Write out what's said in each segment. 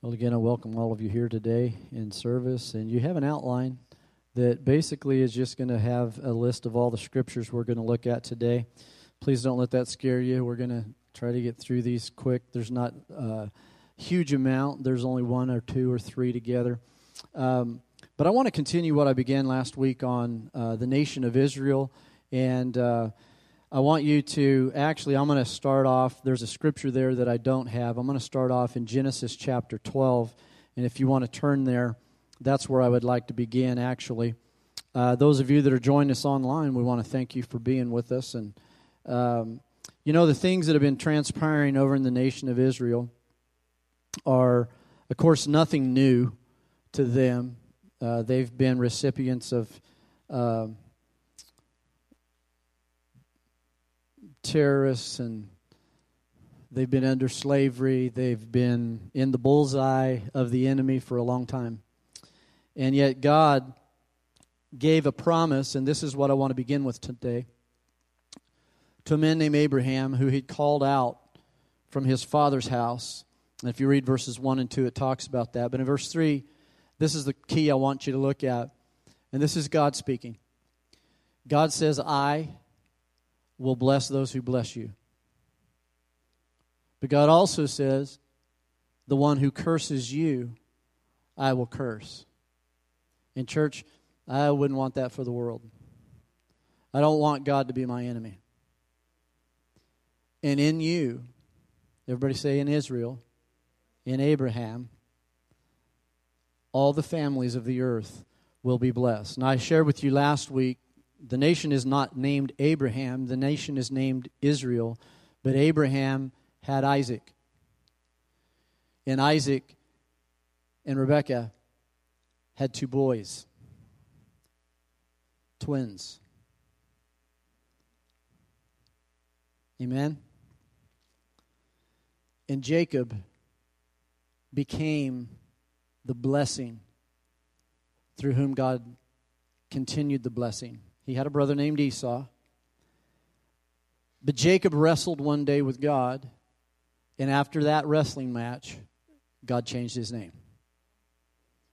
Well, again, I welcome all of you here today in service. And you have an outline that basically is just going to have a list of all the scriptures we're going to look at today. Please don't let that scare you. We're going to try to get through these quick. There's not a huge amount, there's only one or two or three together. Um, but I want to continue what I began last week on uh, the nation of Israel. And. Uh, I want you to actually, I'm going to start off. There's a scripture there that I don't have. I'm going to start off in Genesis chapter 12. And if you want to turn there, that's where I would like to begin, actually. Uh, those of you that are joining us online, we want to thank you for being with us. And, um, you know, the things that have been transpiring over in the nation of Israel are, of course, nothing new to them. Uh, they've been recipients of. Uh, terrorists and they've been under slavery. They've been in the bullseye of the enemy for a long time. And yet, God gave a promise, and this is what I want to begin with today, to a man named Abraham who he'd called out from his father's house. And if you read verses 1 and 2, it talks about that. But in verse 3, this is the key I want you to look at. And this is God speaking. God says, I will bless those who bless you. But God also says, the one who curses you, I will curse. In church, I wouldn't want that for the world. I don't want God to be my enemy. And in you, everybody say in Israel, in Abraham, all the families of the earth will be blessed. And I shared with you last week the nation is not named Abraham, the nation is named Israel, but Abraham had Isaac. And Isaac and Rebekah had two boys, twins. Amen? And Jacob became the blessing through whom God continued the blessing. He had a brother named Esau. But Jacob wrestled one day with God, and after that wrestling match, God changed his name.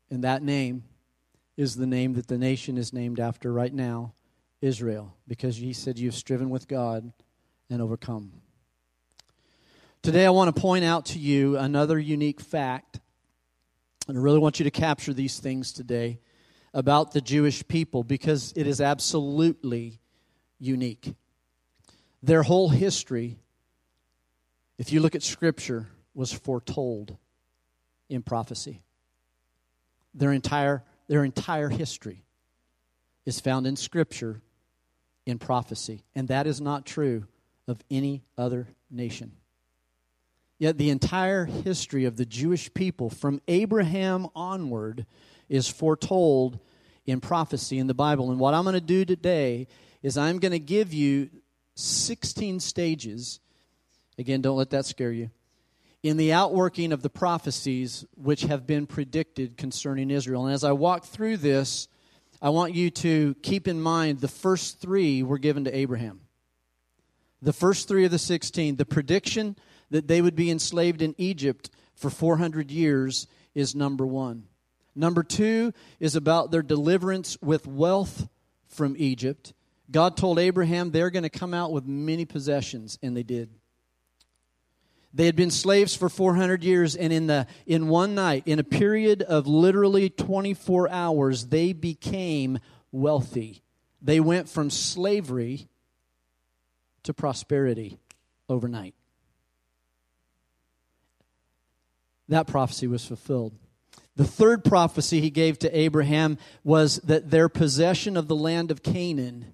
And that name is the name that the nation is named after right now Israel, because he said, You've striven with God and overcome. Today, I want to point out to you another unique fact, and I really want you to capture these things today about the Jewish people because it is absolutely unique. Their whole history, if you look at Scripture, was foretold in prophecy. Their entire, their entire history is found in Scripture in prophecy. And that is not true of any other nation. Yet the entire history of the Jewish people from Abraham onward is foretold in prophecy in the Bible. And what I'm going to do today is I'm going to give you 16 stages. Again, don't let that scare you. In the outworking of the prophecies which have been predicted concerning Israel. And as I walk through this, I want you to keep in mind the first three were given to Abraham. The first three of the 16. The prediction that they would be enslaved in Egypt for 400 years is number one. Number two is about their deliverance with wealth from Egypt. God told Abraham they're going to come out with many possessions, and they did. They had been slaves for 400 years, and in, the, in one night, in a period of literally 24 hours, they became wealthy. They went from slavery to prosperity overnight. That prophecy was fulfilled. The third prophecy he gave to Abraham was that their possession of the land of Canaan,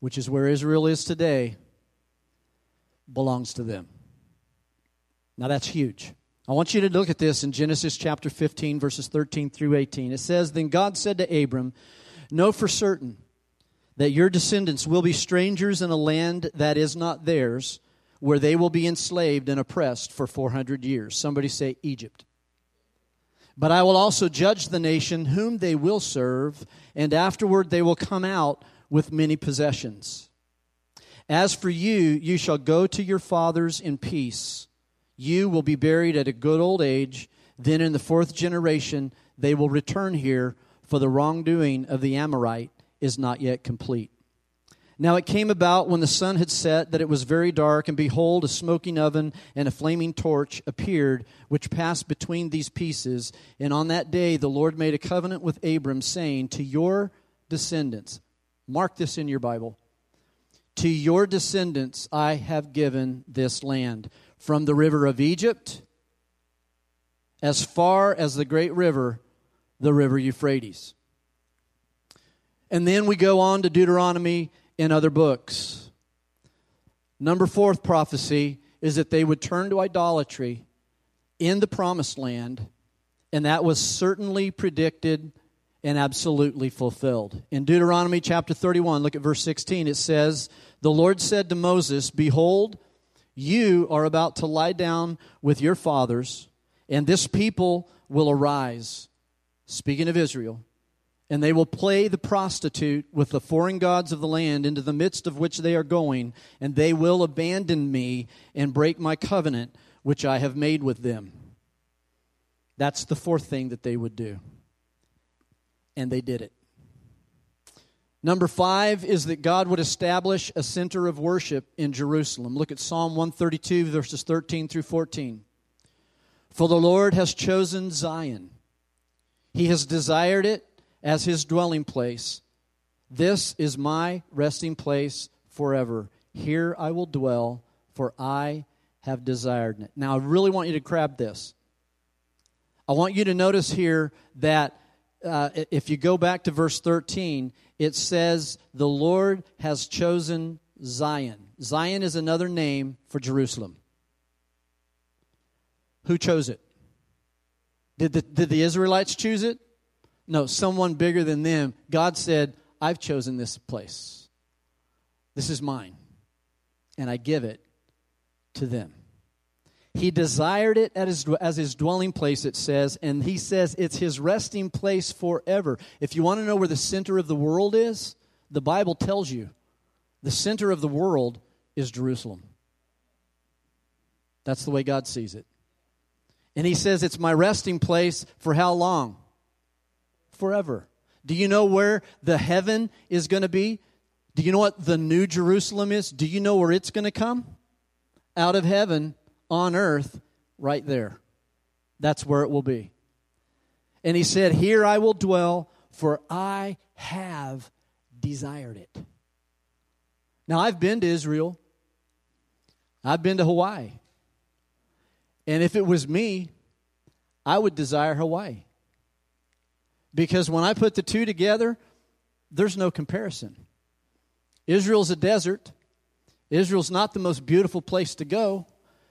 which is where Israel is today, belongs to them. Now that's huge. I want you to look at this in Genesis chapter 15, verses 13 through 18. It says, Then God said to Abram, Know for certain that your descendants will be strangers in a land that is not theirs, where they will be enslaved and oppressed for 400 years. Somebody say Egypt. But I will also judge the nation whom they will serve, and afterward they will come out with many possessions. As for you, you shall go to your fathers in peace. You will be buried at a good old age. Then in the fourth generation, they will return here, for the wrongdoing of the Amorite is not yet complete. Now it came about when the sun had set that it was very dark, and behold, a smoking oven and a flaming torch appeared, which passed between these pieces. And on that day the Lord made a covenant with Abram, saying, To your descendants, mark this in your Bible, to your descendants I have given this land, from the river of Egypt as far as the great river, the river Euphrates. And then we go on to Deuteronomy in other books. Number fourth prophecy is that they would turn to idolatry in the promised land, and that was certainly predicted and absolutely fulfilled. In Deuteronomy chapter 31, look at verse 16, it says, The Lord said to Moses, Behold, you are about to lie down with your fathers, and this people will arise. Speaking of Israel, and they will play the prostitute with the foreign gods of the land into the midst of which they are going, and they will abandon me and break my covenant which I have made with them. That's the fourth thing that they would do. And they did it. Number five is that God would establish a center of worship in Jerusalem. Look at Psalm 132, verses 13 through 14. For the Lord has chosen Zion, He has desired it as his dwelling place. This is my resting place forever. Here I will dwell, for I have desired it. Now, I really want you to grab this. I want you to notice here that uh, if you go back to verse 13, it says, The Lord has chosen Zion. Zion is another name for Jerusalem. Who chose it? Did the, did the Israelites choose it? No, someone bigger than them. God said, I've chosen this place. This is mine. And I give it to them. He desired it as, his dwelling place, it says, and he says it's his resting place forever. If you want to know where the center of the world is, the Bible tells you the center of the world is Jerusalem. That's the way God sees it. And he says it's my resting place for how long? Forever. Do you know where the heaven is going to be? Do you know what the new Jerusalem is? Do you know where it's going to come? Out of heaven on earth, right there. That's where it will be. And he said, Here I will dwell, for I have desired it. Now, I've been to Israel, I've been to Hawaii. And if it was me, I would desire Hawaii. Because when I put the two together, there's no comparison. Israel's a desert. Israel's not the most beautiful place to go,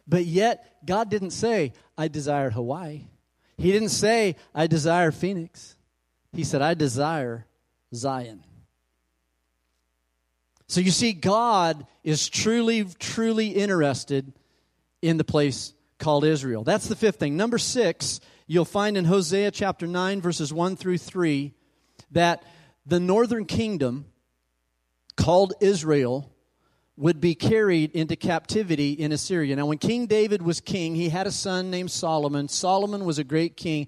but yet God didn't say, I desired Hawaii. He didn't say, I desire Phoenix. He said, I desire Zion. So you see, God is truly, truly interested in the place called Israel. That's the fifth thing. Number six you'll find in Hosea chapter 9, verses 1 through 3, that the northern kingdom, called Israel, would be carried into captivity in Assyria. Now, when King David was king, he had a son named Solomon. Solomon was a great king.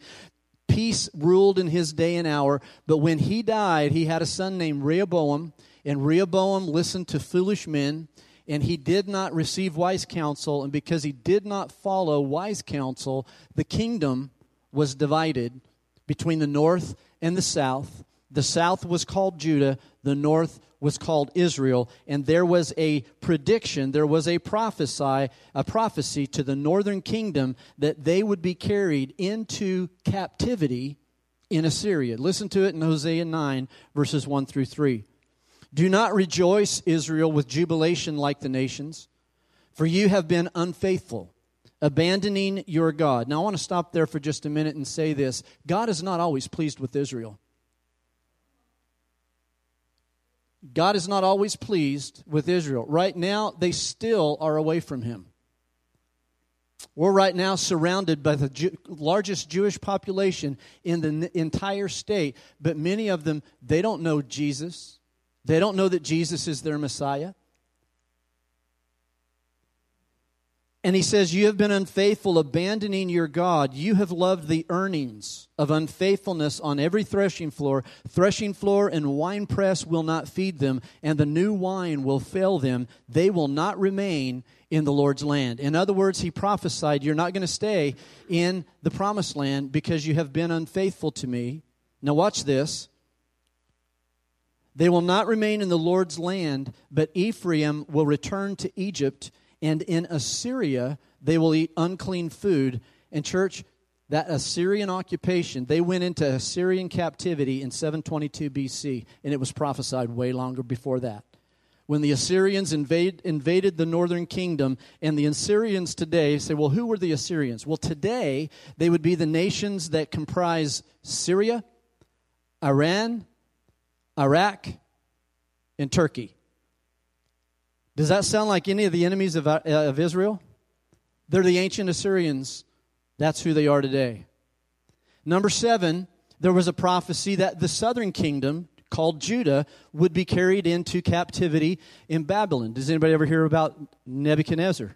Peace ruled in his day and hour. But when he died, he had a son named Rehoboam, and Rehoboam listened to foolish men and he did not receive wise counsel, and because he did not follow wise counsel, the kingdom was divided between the north and the south. The south was called Judah, the north was called Israel, and there was a prediction, there was a prophesy, a prophecy to the northern kingdom that they would be carried into captivity in Assyria. Listen to it in Hosea 9 verses 1 through 3. Do not rejoice, Israel, with jubilation like the nations, for you have been unfaithful abandoning your God. Now, I want to stop there for just a minute and say this God is not always pleased with Israel. God is not always pleased with Israel. Right now, they still are away from Him. We're right now surrounded by the Jew, largest Jewish population in the entire state, but many of them, they don't know Jesus. They don't know that Jesus is their Messiah. And he says, You have been unfaithful, abandoning your God. You have loved the earnings of unfaithfulness on every threshing floor. Threshing floor and winepress will not feed them, and the new wine will fail them. They will not remain in the Lord's land. In other words, he prophesied, You're not going to stay in the promised land because you have been unfaithful to me. Now, watch this. They will not remain in the Lord's land, but Ephraim will return to Egypt and in Assyria they will eat unclean food. And, church, that Assyrian occupation, they went into Assyrian captivity in 722 BC, and it was prophesied way longer before that. When the Assyrians invade, invaded the northern kingdom, and the Assyrians today say, well, who were the Assyrians? Well, today they would be the nations that comprise Syria, Iran, Iraq, and Turkey. Does that sound like any of the enemies of, uh, of Israel? They're the ancient Assyrians. That's who they are today. Number seven, there was a prophecy that the southern kingdom, called Judah, would be carried into captivity in Babylon. Does anybody ever hear about Nebuchadnezzar?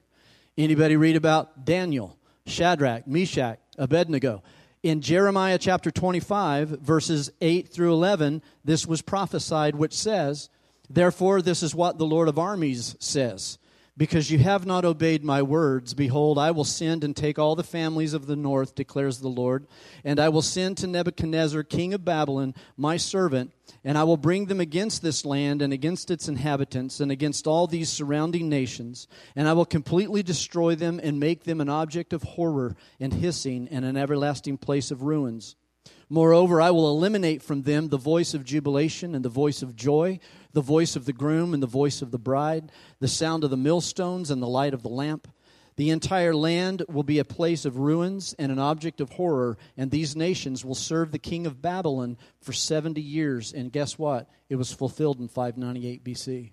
Anybody read about Daniel, Shadrach, Meshach, Abednego? In Jeremiah chapter 25, verses 8 through 11, this was prophesied, which says, Therefore, this is what the Lord of armies says Because you have not obeyed my words, behold, I will send and take all the families of the north, declares the Lord. And I will send to Nebuchadnezzar, king of Babylon, my servant, and I will bring them against this land and against its inhabitants and against all these surrounding nations. And I will completely destroy them and make them an object of horror and hissing and an everlasting place of ruins. Moreover, I will eliminate from them the voice of jubilation and the voice of joy, the voice of the groom and the voice of the bride, the sound of the millstones and the light of the lamp. The entire land will be a place of ruins and an object of horror, and these nations will serve the king of Babylon for 70 years. And guess what? It was fulfilled in 598 BC.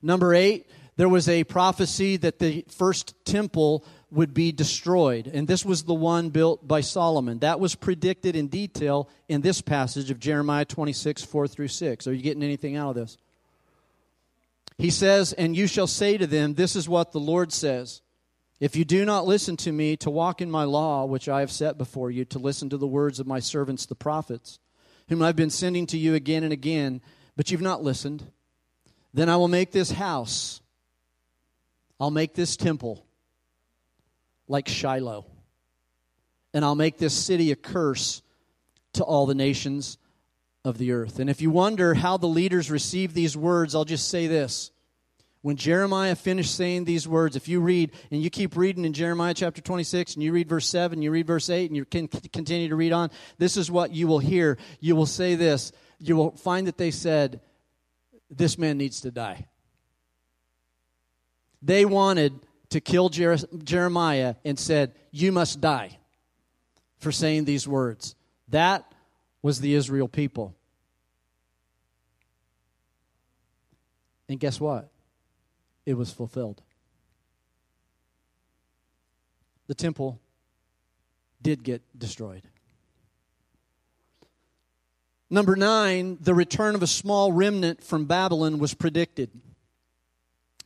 Number eight, there was a prophecy that the first temple would be destroyed. And this was the one built by Solomon. That was predicted in detail in this passage of Jeremiah 26, 4 through 6. Are you getting anything out of this? He says, And you shall say to them, This is what the Lord says. If you do not listen to me to walk in my law, which I have set before you, to listen to the words of my servants the prophets, whom I've been sending to you again and again, but you've not listened, then I will make this house, I'll make this temple like Shiloh. And I'll make this city a curse to all the nations of the earth. And if you wonder how the leaders received these words, I'll just say this. When Jeremiah finished saying these words, if you read and you keep reading in Jeremiah chapter 26 and you read verse 7, you read verse 8, and you can continue to read on, this is what you will hear. You will say this. You will find that they said, This man needs to die. They wanted to kill Jer- Jeremiah and said, You must die for saying these words. That was the Israel people. And guess what? It was fulfilled. The temple did get destroyed. Number nine, the return of a small remnant from Babylon was predicted.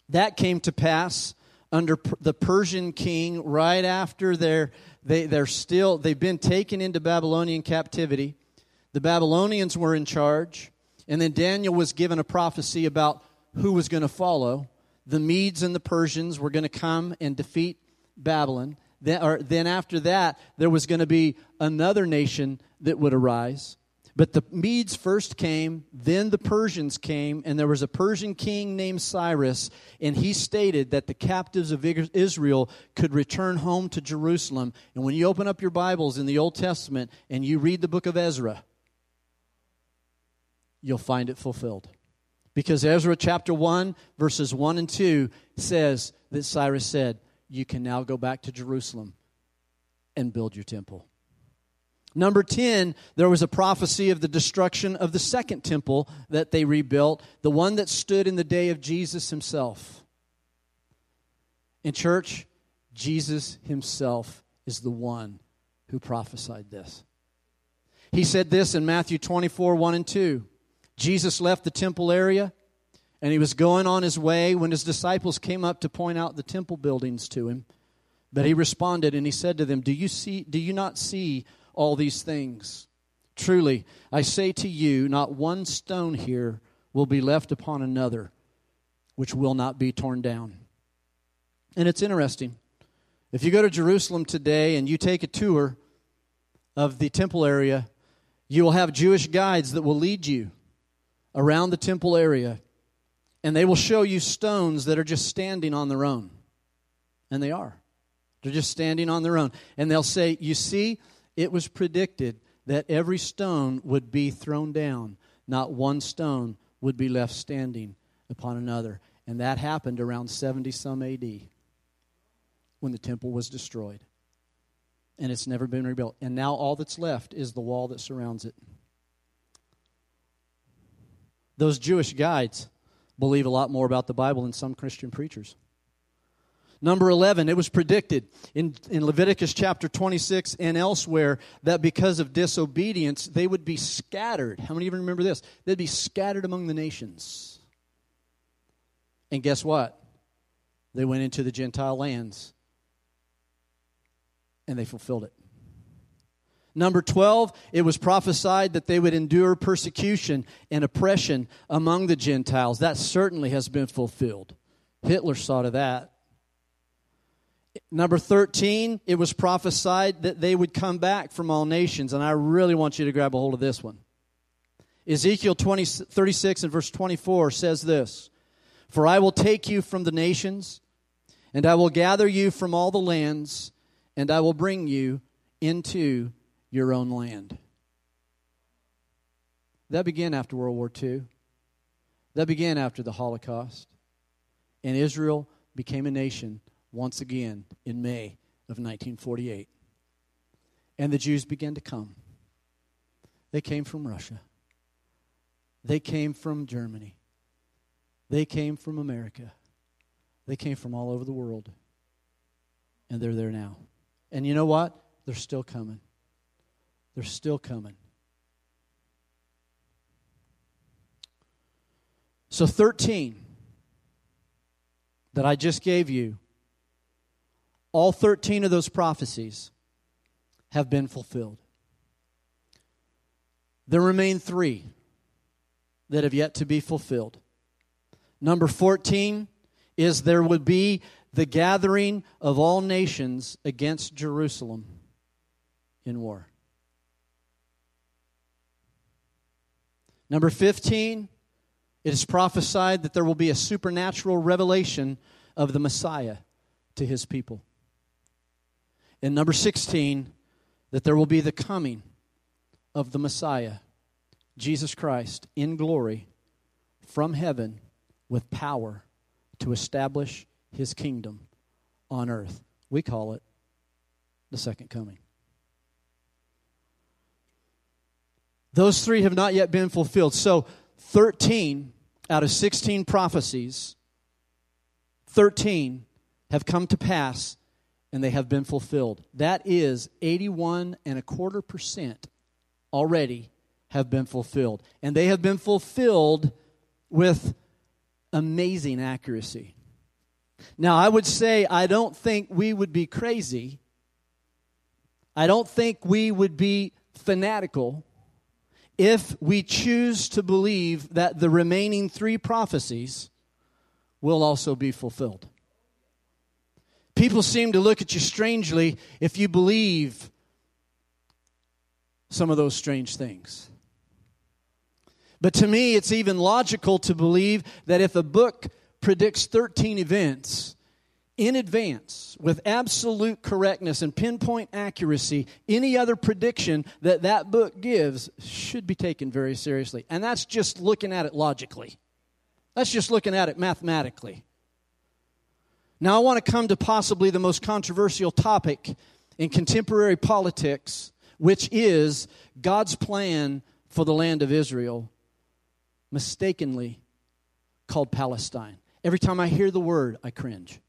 That came to pass under the Persian king right after they're, they, they're still, they've been taken into Babylonian captivity. The Babylonians were in charge. And then Daniel was given a prophecy about who was going to follow. The Medes and the Persians were going to come and defeat Babylon. Then, or, then after that, there was going to be another nation that would arise. But the Medes first came, then the Persians came, and there was a Persian king named Cyrus, and he stated that the captives of Israel could return home to Jerusalem. And when you open up your Bibles in the Old Testament and you read the book of Ezra, you'll find it fulfilled. Because Ezra chapter 1, verses 1 and 2 says that Cyrus said, You can now go back to Jerusalem and build your temple. Number 10, there was a prophecy of the destruction of the second temple that they rebuilt, the one that stood in the day of Jesus himself. In church, Jesus himself is the one who prophesied this. He said this in Matthew 24 1 and 2. Jesus left the temple area And he was going on his way when his disciples came up to point out the temple buildings to him. But he responded and he said to them, Do you see do you not see all these things? Truly, I say to you, not one stone here will be left upon another which will not be torn down. And it's interesting. If you go to Jerusalem today and you take a tour of the temple area, you will have Jewish guides that will lead you around the temple area and they will show you stones that are just standing on their own. And they are. They're just standing on their own. And they'll say, You see, it was predicted that every stone would be thrown down, not one stone would be left standing upon another. And that happened around 70 some AD when the temple was destroyed. And it's never been rebuilt. And now all that's left is the wall that surrounds it. Those Jewish guides believe a lot more about the Bible than some Christian preachers. Number 11, it was predicted in, in Leviticus chapter 26 and elsewhere that because of disobedience, they would be scattered. How many even remember this? They'd be scattered among the nations. And guess what? They went into the Gentile lands and they fulfilled it. Number 12, it was prophesied that they would endure persecution and oppression among the Gentiles. That certainly has been fulfilled. Hitler saw to that. Number 13, it was prophesied that they would come back from all nations. And I really want you to grab a hold of this one. Ezekiel 20, 36 and verse 24 says this For I will take you from the nations, and I will gather you from all the lands, and I will bring you into your own land. That began after World War II. That began after the Holocaust. And Israel became a nation once again in May of 1948. And the Jews began to come. They came from Russia. They came from Germany. They came from America. They came from all over the world. And they're there now. And you know what? They're still coming. They're still coming. So, 13 that I just gave you, all 13 of those prophecies have been fulfilled. There remain three that have yet to be fulfilled. Number 14 is there would be the gathering of all nations against Jerusalem in war. Number 15, it is prophesied that there will be a supernatural revelation of the Messiah to his people. And number 16, that there will be the coming of the Messiah, Jesus Christ, in glory from heaven with power to establish his kingdom on earth. We call it the second coming. Those three have not yet been fulfilled. So, 13 out of 16 prophecies, 13 have come to pass and they have been fulfilled. That is 81 and a quarter percent already have been fulfilled. And they have been fulfilled with amazing accuracy. Now, I would say I don't think we would be crazy. I don't think we would be fanatical if we choose to believe that the remaining three prophecies will also be fulfilled. People seem to look at you strangely if you believe some of those strange things. But to me, it's even logical to believe that if a book predicts 13 events, in advance with absolute correctness and pinpoint accuracy any other prediction that that book gives should be taken very seriously. And that's just looking at it logically. That's just looking at it mathematically now i want to come to possibly the most controversial topic in contemporary politics which is god's plan for the land of israel mistakenly called palestine every time i hear the word i cringe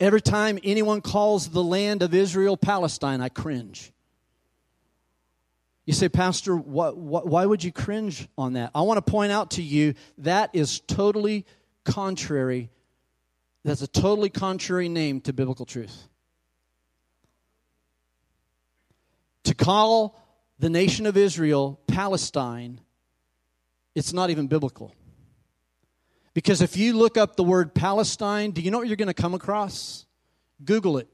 Every time anyone calls the land of Israel Palestine, I cringe. You say, Pastor, what, what, why would you cringe on that? I want to point out to you that is totally contrary. That's a totally contrary name to biblical truth. To call the nation of Israel Palestine, it's not even biblical. Because if you look up the word Palestine, do you know what you're going to come across? Google it.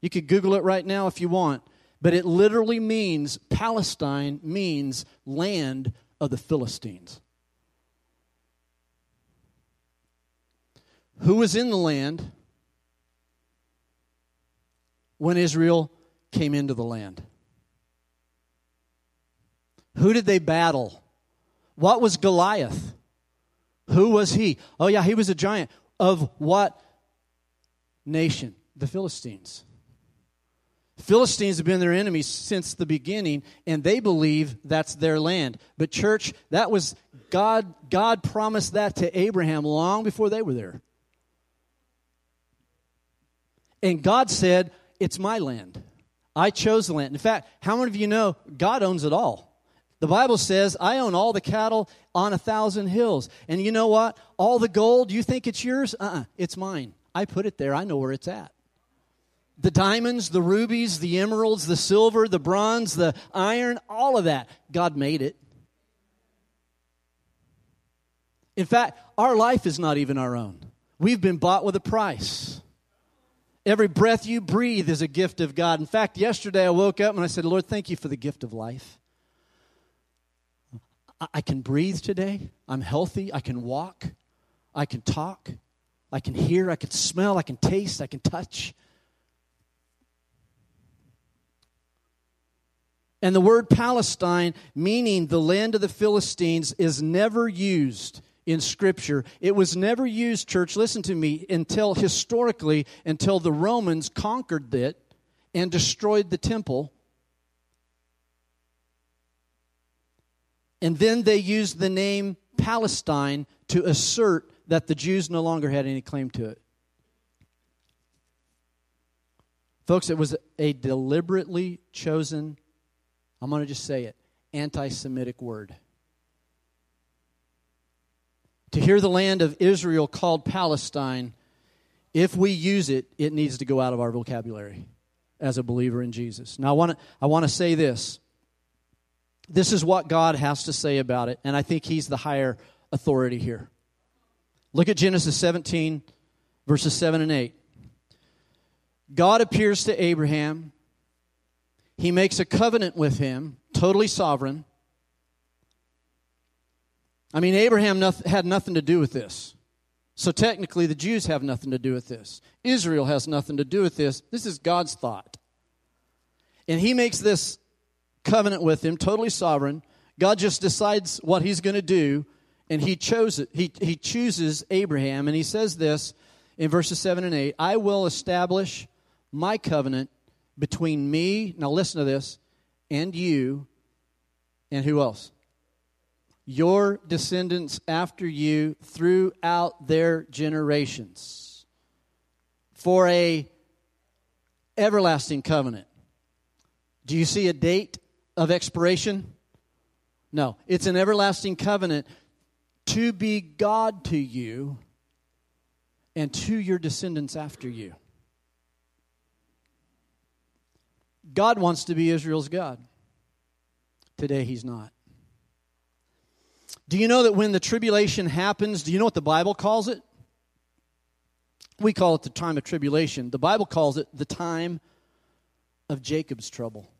You could Google it right now if you want. But it literally means, Palestine means land of the Philistines. Who was in the land when Israel came into the land? Who did they battle? What was Goliath? Who was he? Oh, yeah, he was a giant. Of what nation? The Philistines. Philistines have been their enemies since the beginning, and they believe that's their land. But, church, that was God, God promised that to Abraham long before they were there. And God said, It's my land. I chose the land. In fact, how many of you know God owns it all? The Bible says, I own all the cattle on a thousand hills. And you know what? All the gold, you think it's yours? Uh uh-uh, it's mine. I put it there. I know where it's at. The diamonds, the rubies, the emeralds, the silver, the bronze, the iron, all of that. God made it. In fact, our life is not even our own. We've been bought with a price. Every breath you breathe is a gift of God. In fact, yesterday I woke up and I said, Lord, thank you for the gift of life. I can breathe today. I'm healthy. I can walk. I can talk. I can hear. I can smell. I can taste. I can touch. And the word Palestine, meaning the land of the Philistines, is never used in Scripture. It was never used, church, listen to me, until historically, until the Romans conquered it and destroyed the temple And then they used the name Palestine to assert that the Jews no longer had any claim to it. Folks, it was a deliberately chosen, I'm going to just say it, anti Semitic word. To hear the land of Israel called Palestine, if we use it, it needs to go out of our vocabulary as a believer in Jesus. Now, I want to, I say this this is what God has to say about it, and I think He's the higher authority here. Look at Genesis 17, verses 7 and 8. God appears to Abraham. He makes a covenant with him, totally sovereign. I mean, Abraham had nothing to do with this. So technically, the Jews have nothing to do with this. Israel has nothing to do with this. This is God's thought. And he makes this covenant with him, totally sovereign. God just decides what he's going to do, and he chose it. He, he chooses Abraham, and he says this in verses 7 and 8 I will establish my covenant between me, now listen to this, and you, and who else? Your descendants after you throughout their generations for a everlasting covenant. Do you see a date of expiration? No, it's an everlasting covenant to be God to you and to your descendants after you. God wants to be Israel's God. Today, He's not. Do you know that when the tribulation happens, do you know what the Bible calls it? We call it the time of tribulation. The Bible calls it the time of Jacob's trouble.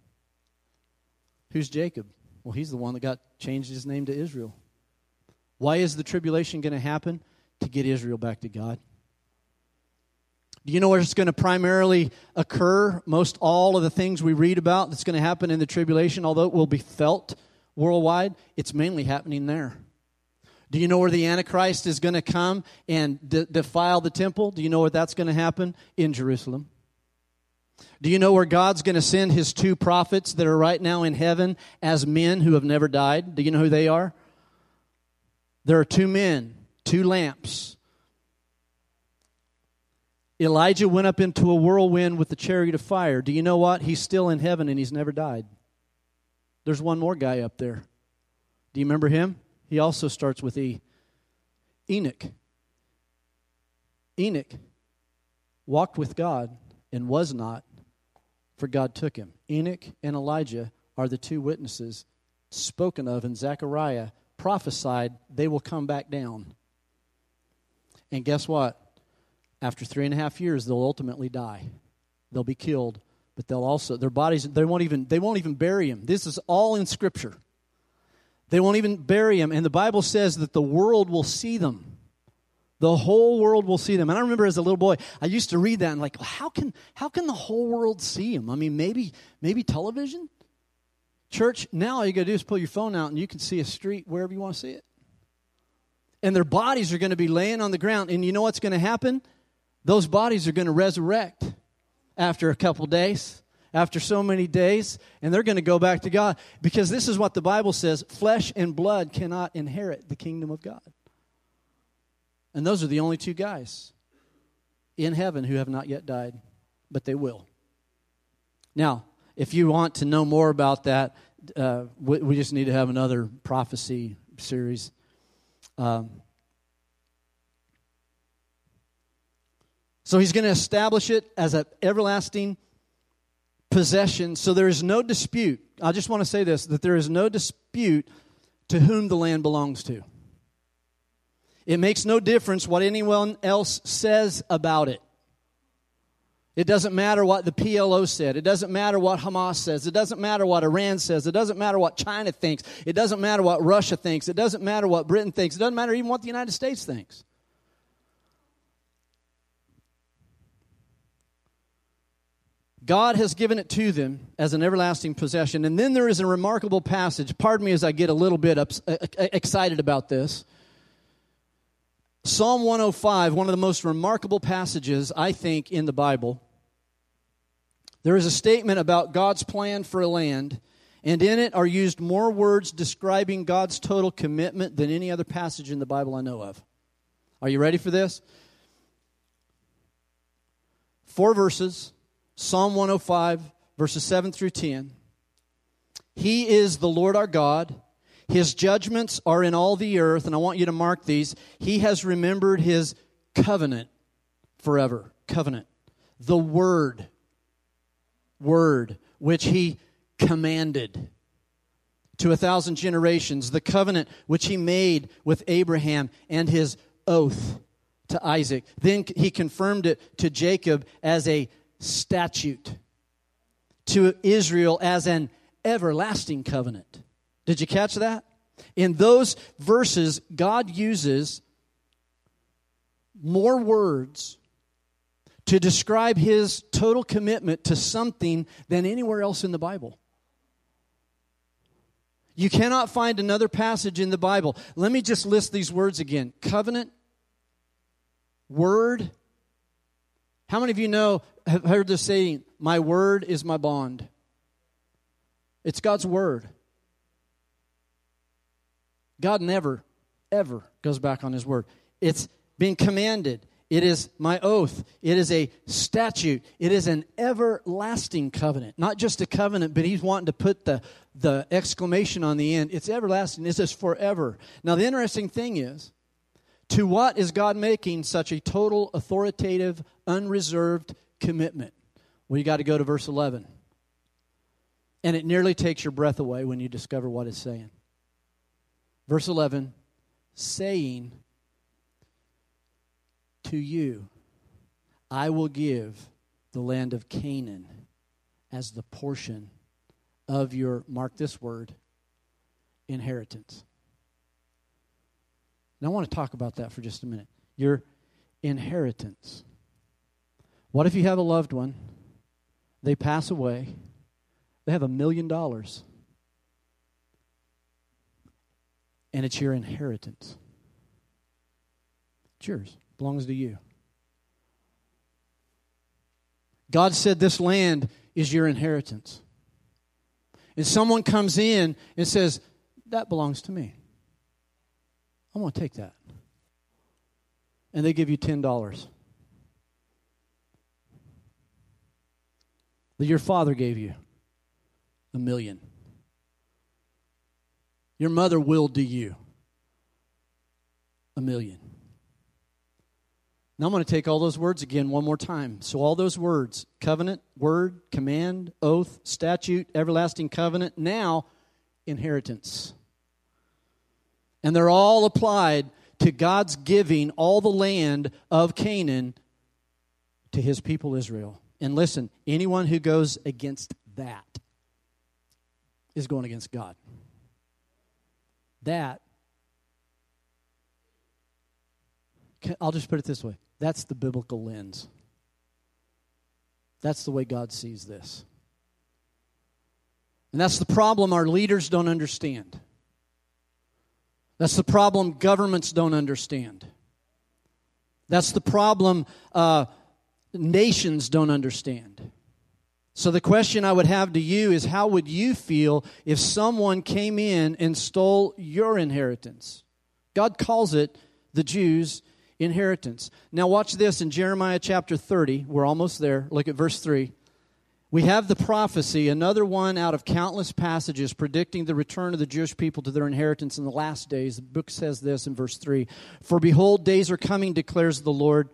Who's Jacob? Well, he's the one that got changed his name to Israel. Why is the tribulation going to happen? To get Israel back to God. Do you know where it's going to primarily occur? Most all of the things we read about that's going to happen in the tribulation, although it will be felt worldwide, it's mainly happening there. Do you know where the Antichrist is going to come and de- defile the temple? Do you know where that's going to happen? In Jerusalem. Do you know where God's going to send his two prophets that are right now in heaven as men who have never died? Do you know who they are? There are two men, two lamps. Elijah went up into a whirlwind with the chariot of fire. Do you know what? He's still in heaven and he's never died. There's one more guy up there. Do you remember him? He also starts with E. Enoch. Enoch walked with God and was not, for God took him. Enoch and Elijah are the two witnesses spoken of in Zechariah, prophesied they will come back down. And guess what? After three and a half years, they'll ultimately die. They'll be killed, but they'll also their bodies they won't even they won't even bury him. This is all in Scripture. They won't even bury him, and the Bible says that the world will see them. The whole world will see them. And I remember as a little boy, I used to read that and like, how can how can the whole world see him? I mean, maybe maybe television. Church, now all you got to do is pull your phone out and you can see a street wherever you want to see it. And their bodies are going to be laying on the ground. And you know what's going to happen? Those bodies are going to resurrect after a couple days, after so many days, and they're going to go back to God. Because this is what the Bible says flesh and blood cannot inherit the kingdom of God. And those are the only two guys in heaven who have not yet died, but they will. Now, if you want to know more about that, uh, we, we, just need to have another prophecy series. Um, so he's going to establish it as an everlasting possession. So there is no dispute. I just want to say this that there is no dispute to whom the land belongs to. It makes no difference what anyone else says about it. It doesn't matter what the PLO said. It doesn't matter what Hamas says. It doesn't matter what Iran says. It doesn't matter what China thinks. It doesn't matter what Russia thinks. It doesn't matter what Britain thinks. It doesn't matter even what the United States thinks. God has given it to them as an everlasting possession. And then there is a remarkable passage. Pardon me as I get a little bit ups- uh, uh, excited about this. Psalm 105, one of the most remarkable passages, I think, in the Bible. There is a statement about God's plan for a land, and in it are used more words describing God's total commitment than any other passage in the Bible I know of. Are you ready for this? Four verses Psalm 105, verses 7 through 10. He is the Lord our God his judgments are in all the earth, and I want you to mark these. He has remembered his covenant forever. Covenant. The word. Word, which he commanded to a thousand generations. The covenant which he made with Abraham and his oath to Isaac. Then he confirmed it to Jacob as a statute, to Israel as an everlasting covenant did you catch that? In those verses, God uses more words to describe his total commitment to something than anywhere else in the Bible. You cannot find another passage in the Bible. Let me just list these words again covenant, word. How many of you know, have heard the saying, My word is my bond? It's God's word. God never, ever goes back on his word. It's been commanded. It is my oath. It is a statute. It is an everlasting covenant. Not just a covenant, but he's wanting to put the, the exclamation on the end. It's everlasting. This is forever. Now, the interesting thing is, to what is God making such a total, authoritative, unreserved commitment? Well, you got to go to verse 11. And it nearly takes your breath away when you discover what it's saying. Verse 11, saying, To you I will give the land of Canaan as the portion of your, mark this word, inheritance. Now I want to talk about that for just a minute. Your inheritance. What if you have a loved one, they pass away, they have a million dollars and it's your inheritance. It's yours, belongs to you. God said this land is your inheritance. And someone comes in and says, That belongs to me. I'm going to take that. And they give you $10 that your father gave you a million. Your mother willed to you a million. Now I'm going to take all those words again one more time. So, all those words covenant, word, command, oath, statute, everlasting covenant, now inheritance. And they're all applied to God's giving all the land of Canaan to his people Israel. And listen, anyone who goes against that is going against God. That, I'll just put it this way that's the biblical lens. That's the way God sees this. And that's the problem our leaders don't understand. That's the problem governments don't understand. That's the problem uh, nations don't understand. So, the question I would have to you is how would you feel if someone came in and stole your inheritance? God calls it the Jews' inheritance. Now, watch this in Jeremiah chapter 30. We're almost there. Look at verse 3. We have the prophecy, another one out of countless passages predicting the return of the Jewish people to their inheritance in the last days. The book says this in verse 3 For behold, days are coming, declares the Lord,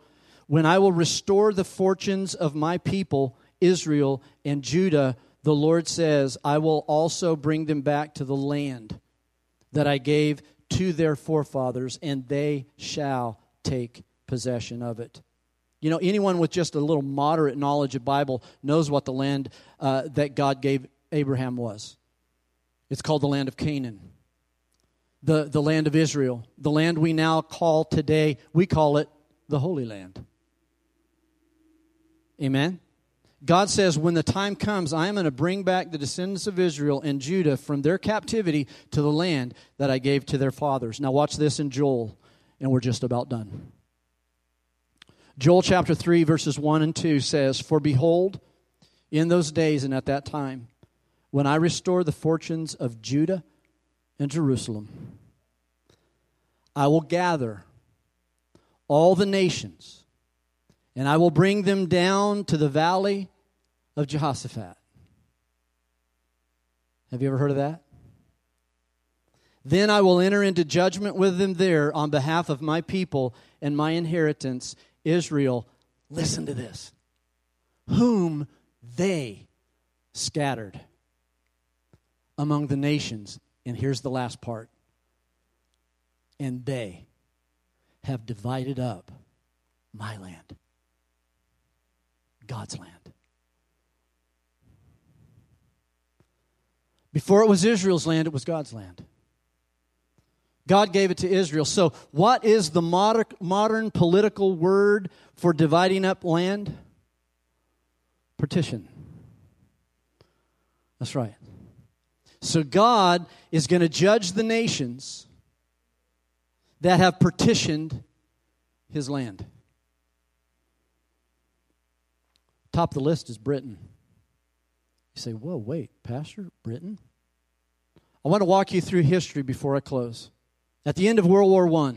when I will restore the fortunes of my people, Israel and Judah. The Lord says, I will also bring them back to the land that I gave to their forefathers, and they shall take possession of it. You know, anyone with just a little moderate knowledge of Bible knows what the land uh, that God gave Abraham was. It's called the land of Canaan, the, the land of Israel, the land we now call today, we call it the Holy Land. Amen? God says, when the time comes, I am going to bring back the descendants of Israel and Judah from their captivity to the land that I gave to their fathers. Now, watch this in Joel, and we're just about done. Joel chapter 3, verses 1 and 2 says, For behold, in those days and at that time, when I restore the fortunes of Judah and Jerusalem, I will gather all the nations, and I will bring them down to the valley of Jehoshaphat. Have you ever heard of that? Then I will enter into judgment with them there on behalf of my people and my inheritance, Israel, listen to this, whom they scattered among the nations. And here's the last part. And they have divided up my land, God's land. Before it was Israel's land, it was God's land. God gave it to Israel. So, what is the modern, political word for dividing up land? Partition. That's right. So, God is going to judge the nations that have partitioned his land. Top of the list is Britain. You say, whoa, wait, Pastor, Britain? I want to walk you through history before I close. At the end of World War I,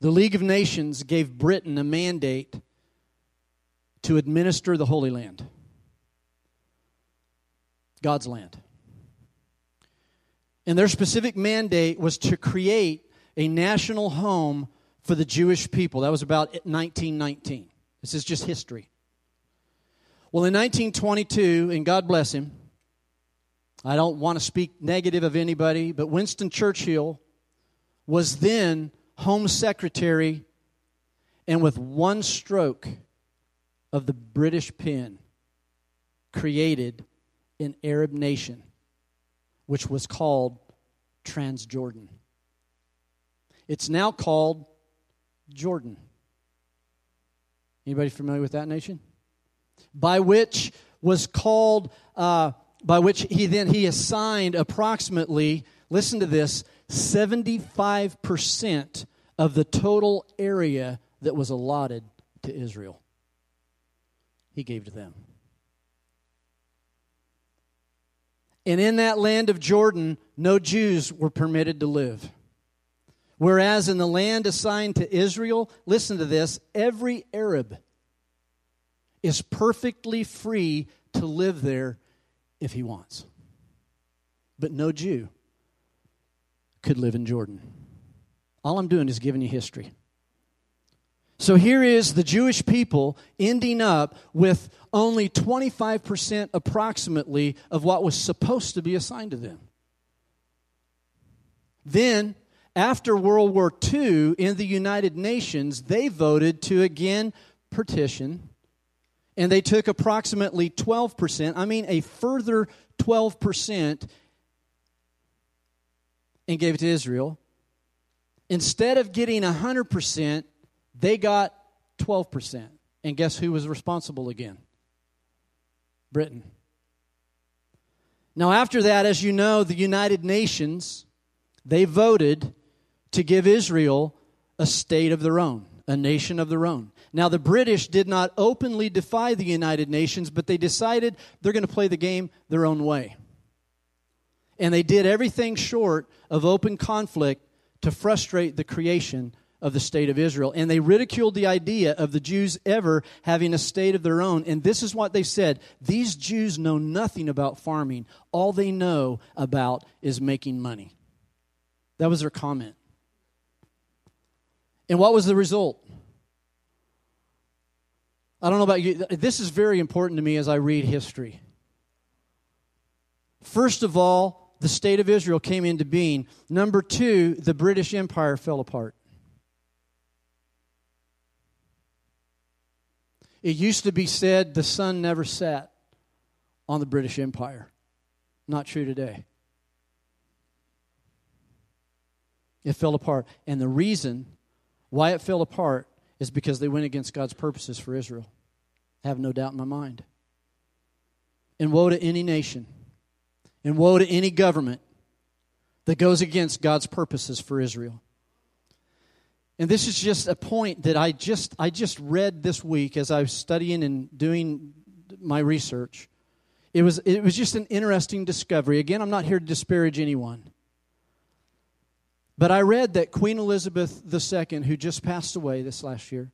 the League of Nations gave Britain a mandate to administer the Holy Land, God's land. And their specific mandate was to create a national home for the Jewish people. That was about 1919. This is just history. Well, in 1922, and God bless him, I don't want to speak negative of anybody, but Winston Churchill was then Home Secretary, and with one stroke of the British pen, created an Arab nation, which was called Transjordan. It's now called Jordan. Anybody familiar with that nation? By which was called, uh, by which he then he assigned approximately, listen to this, 75% of the total area that was allotted to Israel. He gave to them. And in that land of Jordan, no Jews were permitted to live. Whereas in the land assigned to Israel, listen to this every Arab is perfectly free to live there if he wants. But no Jew could live in Jordan. All I'm doing is giving you history. So here is the Jewish people ending up with only 25% approximately of what was supposed to be assigned to them. Then, after World War II in the United Nations, they voted to again partition, and they took approximately 12%, I mean a further 12%, and gave it to Israel. Instead of getting 100%, they got 12%. And guess who was responsible again? Britain. Now, after that, as you know, the United Nations, they voted to give Israel a state of their own, a nation of their own. Now, the British did not openly defy the United Nations, but they decided they're going to play the game their own way. And they did everything short of open conflict to frustrate the creation of the state of Israel. And they ridiculed the idea of the Jews ever having a state of their own. And this is what they said These Jews know nothing about farming, all they know about is making money. That was their comment. And what was the result? I don't know about you. This is very important to me as I read history. First of all, the state of Israel came into being. Number two, the British Empire fell apart. It used to be said the sun never set on the British Empire. Not true today. It fell apart. And the reason why it fell apart is because they went against God's purposes for Israel. I have no doubt in my mind. And woe to any nation and woe to any government that goes against God's purposes for Israel. And this is just a point that I just I just read this week as I was studying and doing my research. It was it was just an interesting discovery. Again, I'm not here to disparage anyone. But I read that Queen Elizabeth II, who just passed away this last year,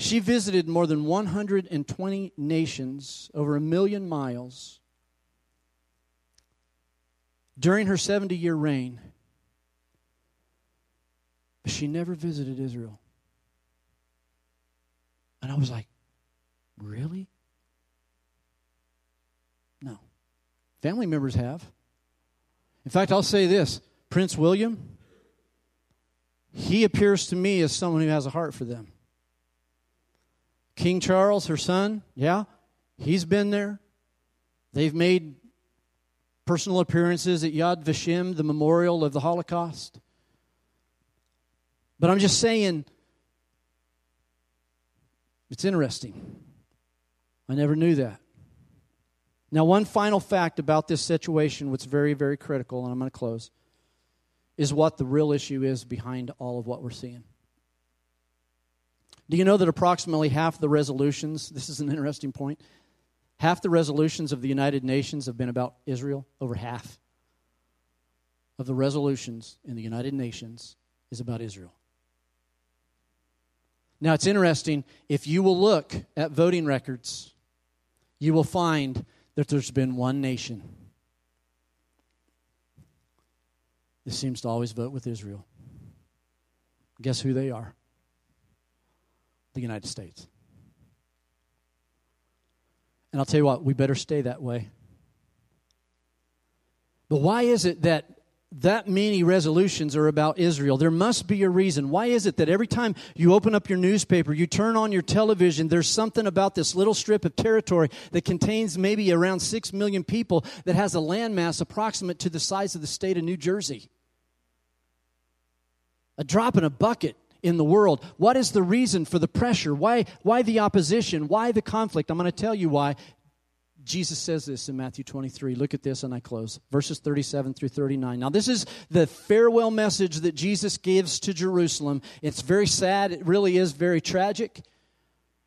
she visited more than 120 nations over a million miles during her 70 year reign. But she never visited Israel. And I was like, really? No. Family members have. In fact, I'll say this Prince William, he appears to me as someone who has a heart for them. King Charles, her son, yeah, he's been there. They've made personal appearances at Yad Vashem, the memorial of the Holocaust. But I'm just saying, it's interesting. I never knew that. Now, one final fact about this situation, what's very, very critical, and I'm going to close, is what the real issue is behind all of what we're seeing. Do you know that approximately half the resolutions, this is an interesting point, Half the resolutions of the United Nations have been about Israel, over half of the resolutions in the United Nations is about Israel. Now, it's interesting, if you will look at voting records, you will find that there's been one nation that seems to always vote with Israel. Guess who they are? The United States. And I'll tell you what, we better stay that way. But why is it that that many resolutions are about Israel? There must be a reason. Why is it that every time you open up your newspaper, you turn on your television, there's something about this little strip of territory that contains maybe around 6 million people that has a landmass approximate to the size of the state of New Jersey? A drop in a bucket in the world. What is the reason for the pressure? Why, why the opposition? Why the conflict? I'm going to tell you why. Jesus says this in Matthew 23. Look at this and I close. Verses 37 through 39. Now, this is the farewell message that Jesus gives to Jerusalem. It's very sad. It really is very tragic.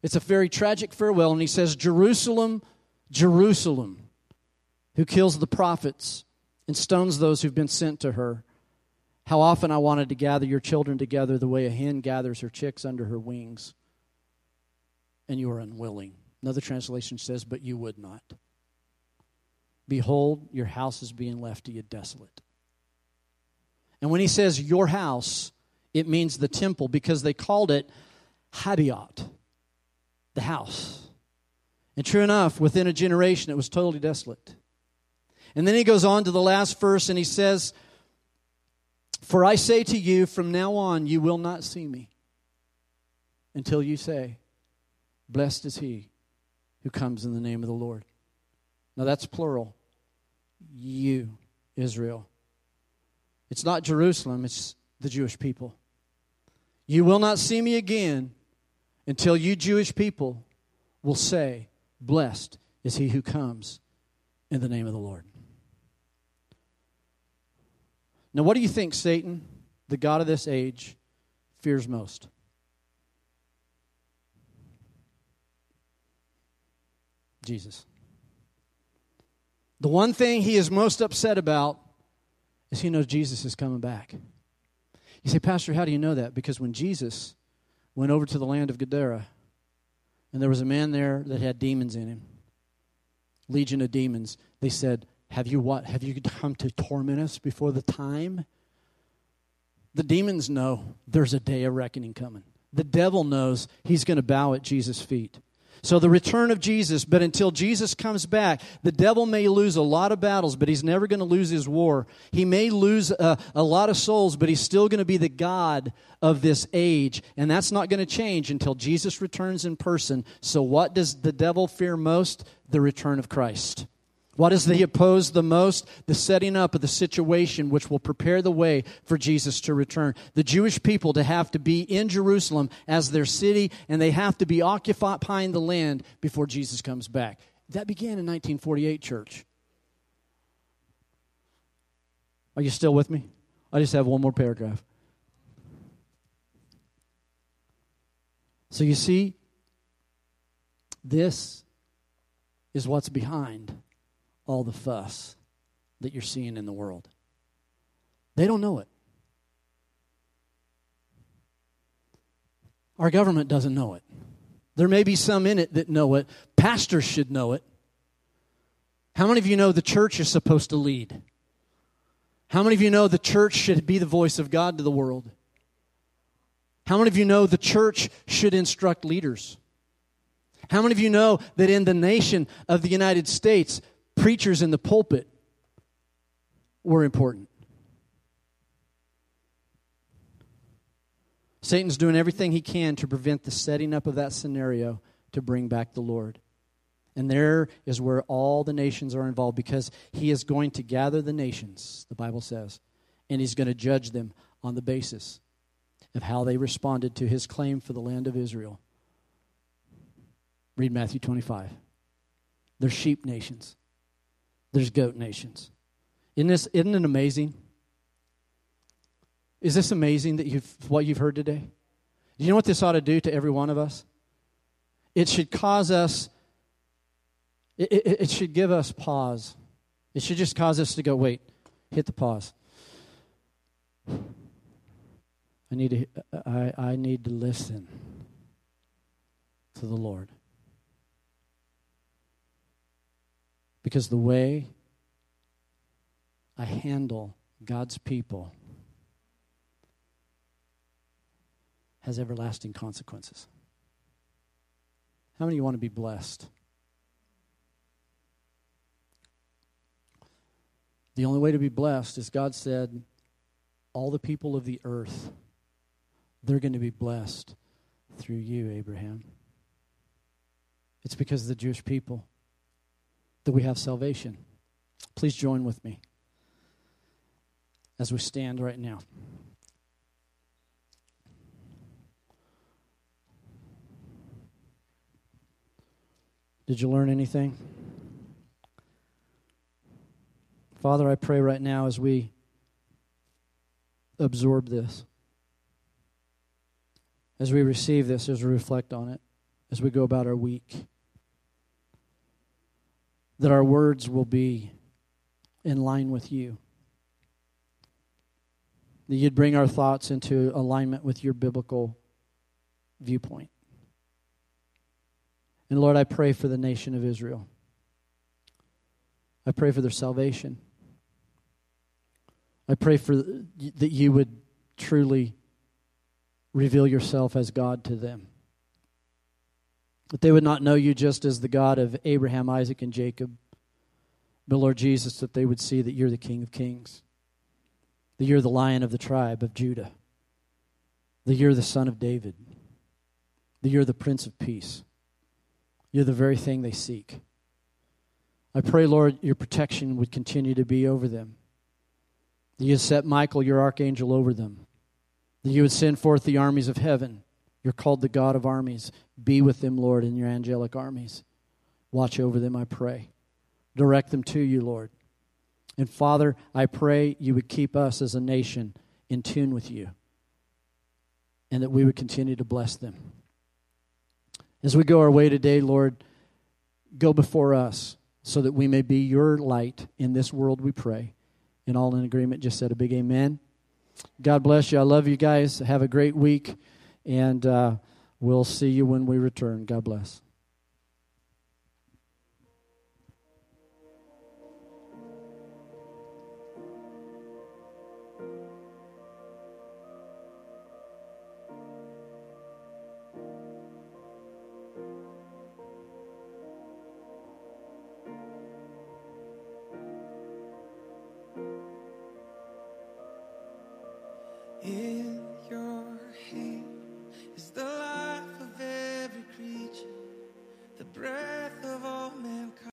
It's a very tragic farewell. And he says, Jerusalem, Jerusalem, who kills the prophets and stones those who've been sent to her. How often I wanted to gather your children together the way a hen gathers her chicks under her wings, and you are unwilling. Another translation says, But you would not. Behold, your house is being left to you desolate. And when he says your house, it means the temple because they called it HaBayit, the house. And true enough, within a generation, it was totally desolate. And then he goes on to the last verse and he says, For I say to you, from now on, you will not see me until you say, Blessed is he who comes in the name of the Lord. Now that's plural. You, Israel. It's not Jerusalem, it's the Jewish people. You will not see me again until you Jewish people will say, Blessed is he who comes in the name of the Lord. Now, what do you think Satan, the God of this age, fears most? Jesus. The one thing he is most upset about is he knows Jesus is coming back. You say, Pastor, how do you know that? Because when Jesus went over to the land of Gadara, and there was a man there that had demons in him, legion of demons, they said, Have you what? Have you come to torment us before the time? The demons know there's a day of reckoning coming. The devil knows he's going to bow at Jesus' feet. So, the return of Jesus, but until Jesus comes back, the devil may lose a lot of battles, but he's never going to lose his war. He may lose a, a lot of souls, but he's still going to be the God of this age. And that's not going to change until Jesus returns in person. So, what does the devil fear most? The return of Christ. What does he mm-hmm. oppose the most? The setting up of the situation which will prepare the way for Jesus to return. The Jewish people to have to be in Jerusalem as their city, and they have to be occupying the land before Jesus comes back. That began in 1948, church. Are you still with me? I just have one more paragraph. So you see, this is what's behind all the fuss that you're seeing in the world. They don't know it. Our government doesn't know it. There may be some in it that know it. Pastors should know it. How many of you know the church is supposed to lead? How many of you know the church should be the voice of God to the world? How many of you know the church should instruct leaders? How many of you know that in the nation of the United States, preachers in the pulpit were important. Satan's doing everything he can to prevent the setting up of that scenario to bring back the Lord. And there is where all the nations are involved because he is going to gather the nations, the Bible says, and he's going to judge them on the basis of how they responded to his claim for the land of Israel. Read Matthew 25. They're sheep nations there's goat nations. Isn't, this, isn't it amazing? Is this amazing that you've, what you've heard today? Do you know what this ought to do to every one of us? It should cause us, it, it, it should give us pause. It should just cause us to go, wait, hit the pause. I need to, I, I need to listen to the Lord. Because the way I handle God's people has everlasting consequences. How many of you want to be blessed? The only way to be blessed is God said, all the people of the earth, they're going to be blessed through you, Abraham. It's because the Jewish people that we have salvation. Please join with me as we stand right now. Did you learn anything? Father, I pray right now as we absorb this, as we receive this, as we reflect on it, as we go about our week that our words will be in line with you. That you'd bring our thoughts into alignment with your biblical viewpoint. And Lord, I pray for the nation of Israel. I pray for their salvation. I pray for that you would truly reveal yourself as God to them. That they would not know you just as the God of Abraham, Isaac, and Jacob, but Lord Jesus, that they would see that you're the King of Kings, that you're the Lion of the tribe of Judah, that you're the Son of David, that you're the Prince of Peace. You're the very thing they seek. I pray, Lord, your protection would continue to be over them. That you set Michael, your archangel, over them. That you would send forth the armies of heaven. You're called the God of armies. Be with them, Lord, in your angelic armies. Watch over them, I pray. Direct them to you, Lord. And Father, I pray you would keep us as a nation in tune with you and that we would continue to bless them. As we go our way today, Lord, go before us so that we may be your light in this world, we pray. And all in agreement just said a big amen. God bless you. I love you guys. Have a great week. And uh, we'll see you when we return. God bless.